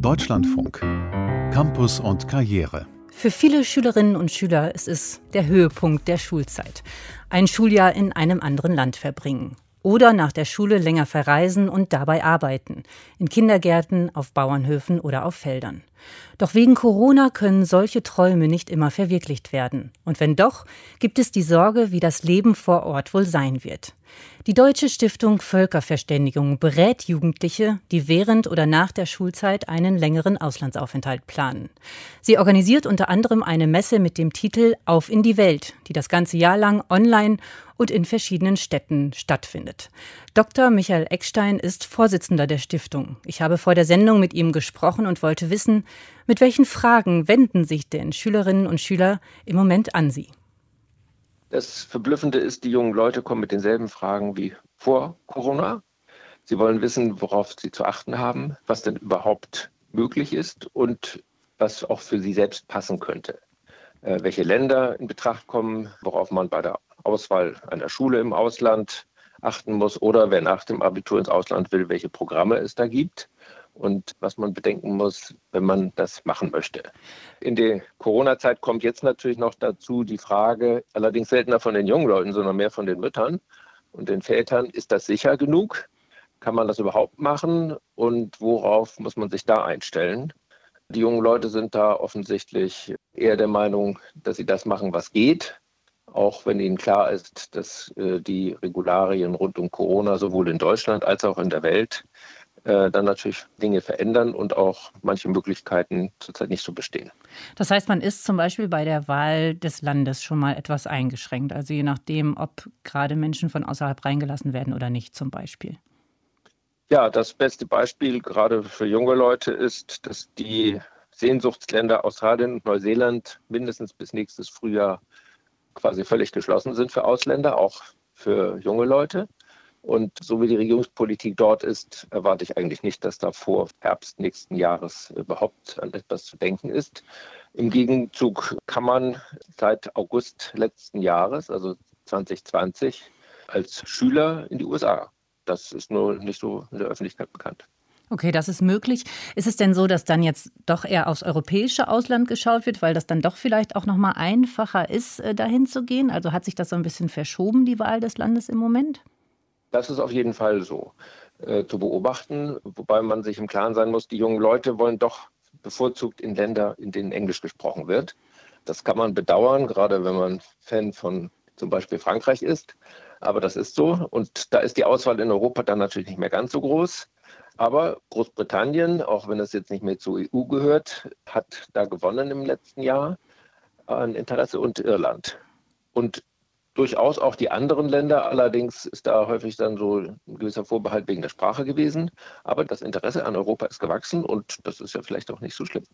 Deutschlandfunk. Campus und Karriere. Für viele Schülerinnen und Schüler ist es der Höhepunkt der Schulzeit. Ein Schuljahr in einem anderen Land verbringen. Oder nach der Schule länger verreisen und dabei arbeiten. In Kindergärten, auf Bauernhöfen oder auf Feldern. Doch wegen Corona können solche Träume nicht immer verwirklicht werden. Und wenn doch, gibt es die Sorge, wie das Leben vor Ort wohl sein wird. Die Deutsche Stiftung Völkerverständigung berät Jugendliche, die während oder nach der Schulzeit einen längeren Auslandsaufenthalt planen. Sie organisiert unter anderem eine Messe mit dem Titel Auf in die Welt, die das ganze Jahr lang online und in verschiedenen Städten stattfindet. Dr. Michael Eckstein ist Vorsitzender der Stiftung. Ich habe vor der Sendung mit ihm gesprochen und wollte wissen, mit welchen Fragen wenden sich denn Schülerinnen und Schüler im Moment an Sie? Das Verblüffende ist, die jungen Leute kommen mit denselben Fragen wie vor Corona. Sie wollen wissen, worauf sie zu achten haben, was denn überhaupt möglich ist und was auch für sie selbst passen könnte. Äh, welche Länder in Betracht kommen, worauf man bei der Auswahl einer Schule im Ausland achten muss oder wer nach dem Abitur ins Ausland will, welche Programme es da gibt und was man bedenken muss, wenn man das machen möchte. In der Corona-Zeit kommt jetzt natürlich noch dazu die Frage, allerdings seltener von den jungen Leuten, sondern mehr von den Müttern und den Vätern, ist das sicher genug? Kann man das überhaupt machen und worauf muss man sich da einstellen? Die jungen Leute sind da offensichtlich eher der Meinung, dass sie das machen, was geht, auch wenn ihnen klar ist, dass äh, die Regularien rund um Corona sowohl in Deutschland als auch in der Welt äh, dann natürlich Dinge verändern und auch manche Möglichkeiten zurzeit nicht so bestehen. Das heißt, man ist zum Beispiel bei der Wahl des Landes schon mal etwas eingeschränkt, also je nachdem, ob gerade Menschen von außerhalb reingelassen werden oder nicht zum Beispiel. Ja, das beste Beispiel gerade für junge Leute ist, dass die Sehnsuchtsländer Australien und Neuseeland mindestens bis nächstes Frühjahr quasi völlig geschlossen sind für Ausländer, auch für junge Leute. Und so wie die Regierungspolitik dort ist, erwarte ich eigentlich nicht, dass da vor Herbst nächsten Jahres überhaupt an etwas zu denken ist. Im Gegenzug kann man seit August letzten Jahres, also 2020, als Schüler in die USA. Das ist nur nicht so in der Öffentlichkeit bekannt. Okay, das ist möglich. Ist es denn so, dass dann jetzt doch eher aufs europäische Ausland geschaut wird, weil das dann doch vielleicht auch noch mal einfacher ist, äh, dahin zu gehen? Also hat sich das so ein bisschen verschoben, die Wahl des Landes im Moment? Das ist auf jeden Fall so äh, zu beobachten, wobei man sich im Klaren sein muss, die jungen Leute wollen doch bevorzugt in Länder, in denen Englisch gesprochen wird. Das kann man bedauern, gerade wenn man Fan von zum Beispiel Frankreich ist. Aber das ist so. Und da ist die Auswahl in Europa dann natürlich nicht mehr ganz so groß. Aber Großbritannien, auch wenn es jetzt nicht mehr zur EU gehört, hat da gewonnen im letzten Jahr an Interesse und Irland. Und durchaus auch die anderen Länder. Allerdings ist da häufig dann so ein gewisser Vorbehalt wegen der Sprache gewesen. Aber das Interesse an Europa ist gewachsen und das ist ja vielleicht auch nicht so schlimm.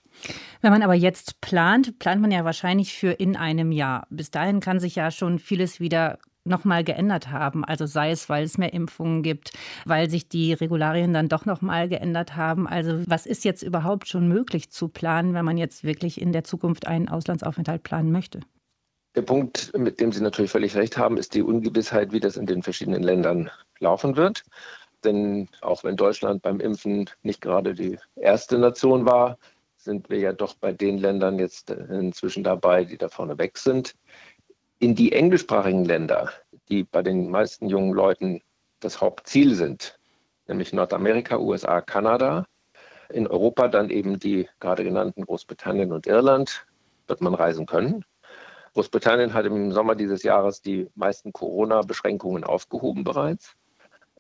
Wenn man aber jetzt plant, plant man ja wahrscheinlich für in einem Jahr. Bis dahin kann sich ja schon vieles wieder nochmal geändert haben. Also sei es, weil es mehr Impfungen gibt, weil sich die Regularien dann doch nochmal geändert haben. Also was ist jetzt überhaupt schon möglich zu planen, wenn man jetzt wirklich in der Zukunft einen Auslandsaufenthalt planen möchte? Der Punkt, mit dem Sie natürlich völlig recht haben, ist die Ungewissheit, wie das in den verschiedenen Ländern laufen wird. Denn auch wenn Deutschland beim Impfen nicht gerade die erste Nation war, sind wir ja doch bei den Ländern jetzt inzwischen dabei, die da vorne weg sind. In die englischsprachigen Länder, die bei den meisten jungen Leuten das Hauptziel sind, nämlich Nordamerika, USA, Kanada, in Europa dann eben die gerade genannten Großbritannien und Irland, wird man reisen können. Großbritannien hat im Sommer dieses Jahres die meisten Corona-Beschränkungen aufgehoben bereits.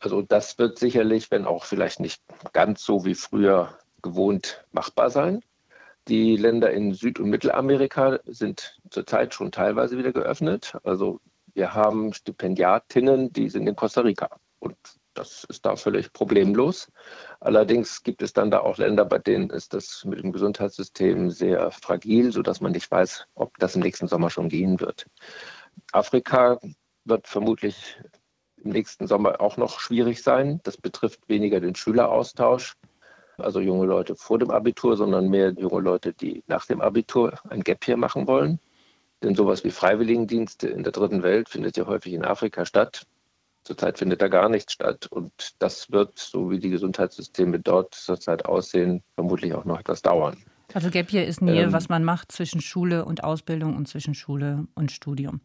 Also das wird sicherlich, wenn auch vielleicht nicht ganz so wie früher gewohnt, machbar sein. Die Länder in Süd- und Mittelamerika sind zurzeit schon teilweise wieder geöffnet. Also wir haben Stipendiatinnen, die sind in Costa Rica. Und das ist da völlig problemlos. Allerdings gibt es dann da auch Länder, bei denen ist das mit dem Gesundheitssystem sehr fragil, sodass man nicht weiß, ob das im nächsten Sommer schon gehen wird. Afrika wird vermutlich im nächsten Sommer auch noch schwierig sein. Das betrifft weniger den Schüleraustausch, also junge Leute vor dem Abitur, sondern mehr junge Leute, die nach dem Abitur ein Gap hier machen wollen. Denn sowas wie Freiwilligendienste in der dritten Welt findet ja häufig in Afrika statt. Zurzeit findet da gar nichts statt. Und das wird, so wie die Gesundheitssysteme dort zurzeit aussehen, vermutlich auch noch etwas dauern. Also Gap hier ist Nähe, ähm, was man macht zwischen Schule und Ausbildung und zwischen Schule und Studium.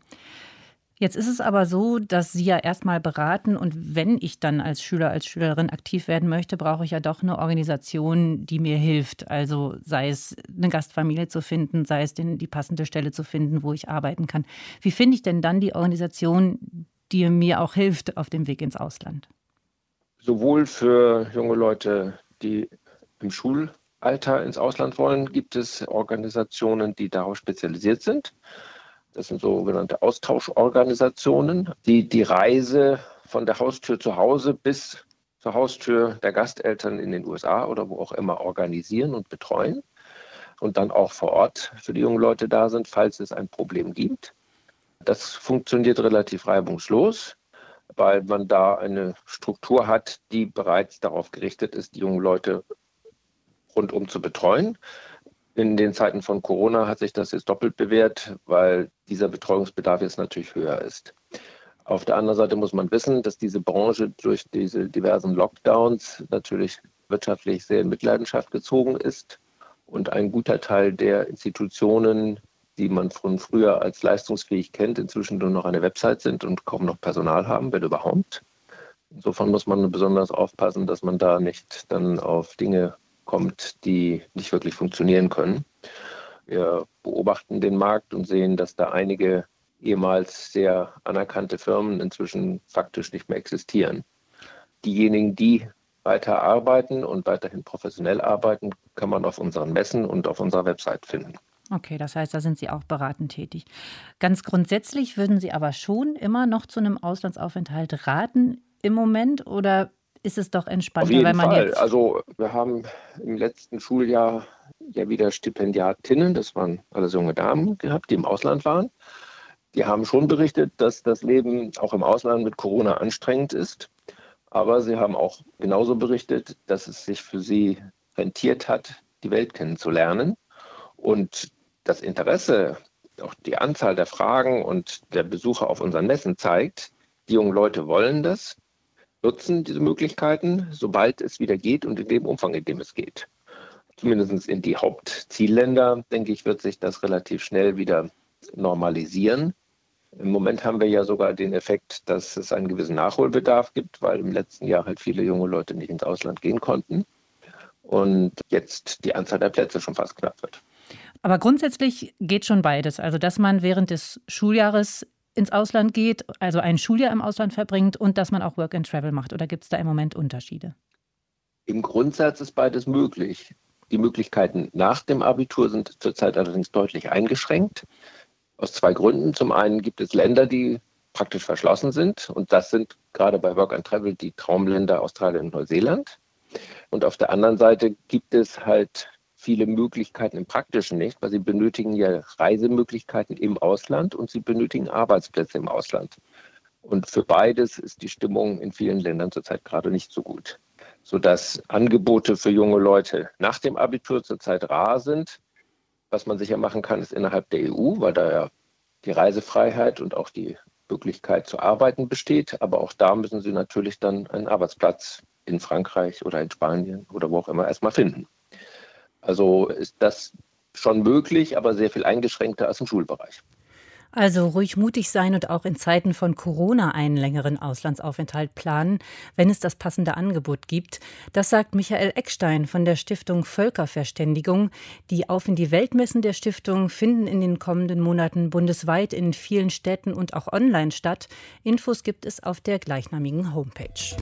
Jetzt ist es aber so, dass Sie ja erstmal beraten und wenn ich dann als Schüler, als Schülerin aktiv werden möchte, brauche ich ja doch eine Organisation, die mir hilft. Also sei es eine Gastfamilie zu finden, sei es den, die passende Stelle zu finden, wo ich arbeiten kann. Wie finde ich denn dann die Organisation, die mir auch hilft auf dem Weg ins Ausland? Sowohl für junge Leute, die im Schulalter ins Ausland wollen, gibt es Organisationen, die darauf spezialisiert sind. Das sind sogenannte Austauschorganisationen, die die Reise von der Haustür zu Hause bis zur Haustür der Gasteltern in den USA oder wo auch immer organisieren und betreuen und dann auch vor Ort für die jungen Leute da sind, falls es ein Problem gibt. Das funktioniert relativ reibungslos, weil man da eine Struktur hat, die bereits darauf gerichtet ist, die jungen Leute rundum zu betreuen. In den Zeiten von Corona hat sich das jetzt doppelt bewährt, weil dieser Betreuungsbedarf jetzt natürlich höher ist. Auf der anderen Seite muss man wissen, dass diese Branche durch diese diversen Lockdowns natürlich wirtschaftlich sehr in Mitleidenschaft gezogen ist und ein guter Teil der Institutionen, die man von früher als leistungsfähig kennt, inzwischen nur noch eine Website sind und kaum noch Personal haben, wenn überhaupt. Insofern muss man besonders aufpassen, dass man da nicht dann auf Dinge kommt, die nicht wirklich funktionieren können. Wir beobachten den Markt und sehen, dass da einige ehemals sehr anerkannte Firmen inzwischen faktisch nicht mehr existieren. Diejenigen, die weiter arbeiten und weiterhin professionell arbeiten, kann man auf unseren Messen und auf unserer Website finden. Okay, das heißt, da sind Sie auch beratend tätig. Ganz grundsätzlich würden Sie aber schon immer noch zu einem Auslandsaufenthalt raten im Moment oder ist es doch entspannter, Auf jeden weil man Fall. jetzt. Also wir haben im letzten Schuljahr ja wieder Stipendiatinnen, das waren alles junge Damen gehabt, die im Ausland waren. Die haben schon berichtet, dass das Leben auch im Ausland mit Corona anstrengend ist. Aber sie haben auch genauso berichtet, dass es sich für sie rentiert hat, die Welt kennenzulernen. Und das Interesse, auch die Anzahl der Fragen und der Besucher auf unseren Messen zeigt, die jungen Leute wollen das nutzen diese Möglichkeiten, sobald es wieder geht und in dem Umfang, in dem es geht. Zumindest in die Hauptzielländer, denke ich, wird sich das relativ schnell wieder normalisieren. Im Moment haben wir ja sogar den Effekt, dass es einen gewissen Nachholbedarf gibt, weil im letzten Jahr halt viele junge Leute nicht ins Ausland gehen konnten und jetzt die Anzahl der Plätze schon fast knapp wird. Aber grundsätzlich geht schon beides. Also, dass man während des Schuljahres ins Ausland geht, also ein Schuljahr im Ausland verbringt und dass man auch Work and Travel macht? Oder gibt es da im Moment Unterschiede? Im Grundsatz ist beides möglich. Die Möglichkeiten nach dem Abitur sind zurzeit allerdings deutlich eingeschränkt. Aus zwei Gründen. Zum einen gibt es Länder, die praktisch verschlossen sind. Und das sind gerade bei Work and Travel die Traumländer Australien und Neuseeland. Und auf der anderen Seite gibt es halt viele Möglichkeiten im Praktischen nicht, weil sie benötigen ja Reisemöglichkeiten im Ausland und sie benötigen Arbeitsplätze im Ausland. Und für beides ist die Stimmung in vielen Ländern zurzeit gerade nicht so gut, sodass Angebote für junge Leute nach dem Abitur zurzeit rar sind. Was man sicher machen kann, ist innerhalb der EU, weil da ja die Reisefreiheit und auch die Möglichkeit zu arbeiten besteht. Aber auch da müssen sie natürlich dann einen Arbeitsplatz in Frankreich oder in Spanien oder wo auch immer erstmal finden. Also ist das schon möglich, aber sehr viel eingeschränkter als im Schulbereich. Also ruhig mutig sein und auch in Zeiten von Corona einen längeren Auslandsaufenthalt planen, wenn es das passende Angebot gibt. Das sagt Michael Eckstein von der Stiftung Völkerverständigung. Die Auf in die Weltmessen der Stiftung finden in den kommenden Monaten bundesweit in vielen Städten und auch online statt. Infos gibt es auf der gleichnamigen Homepage.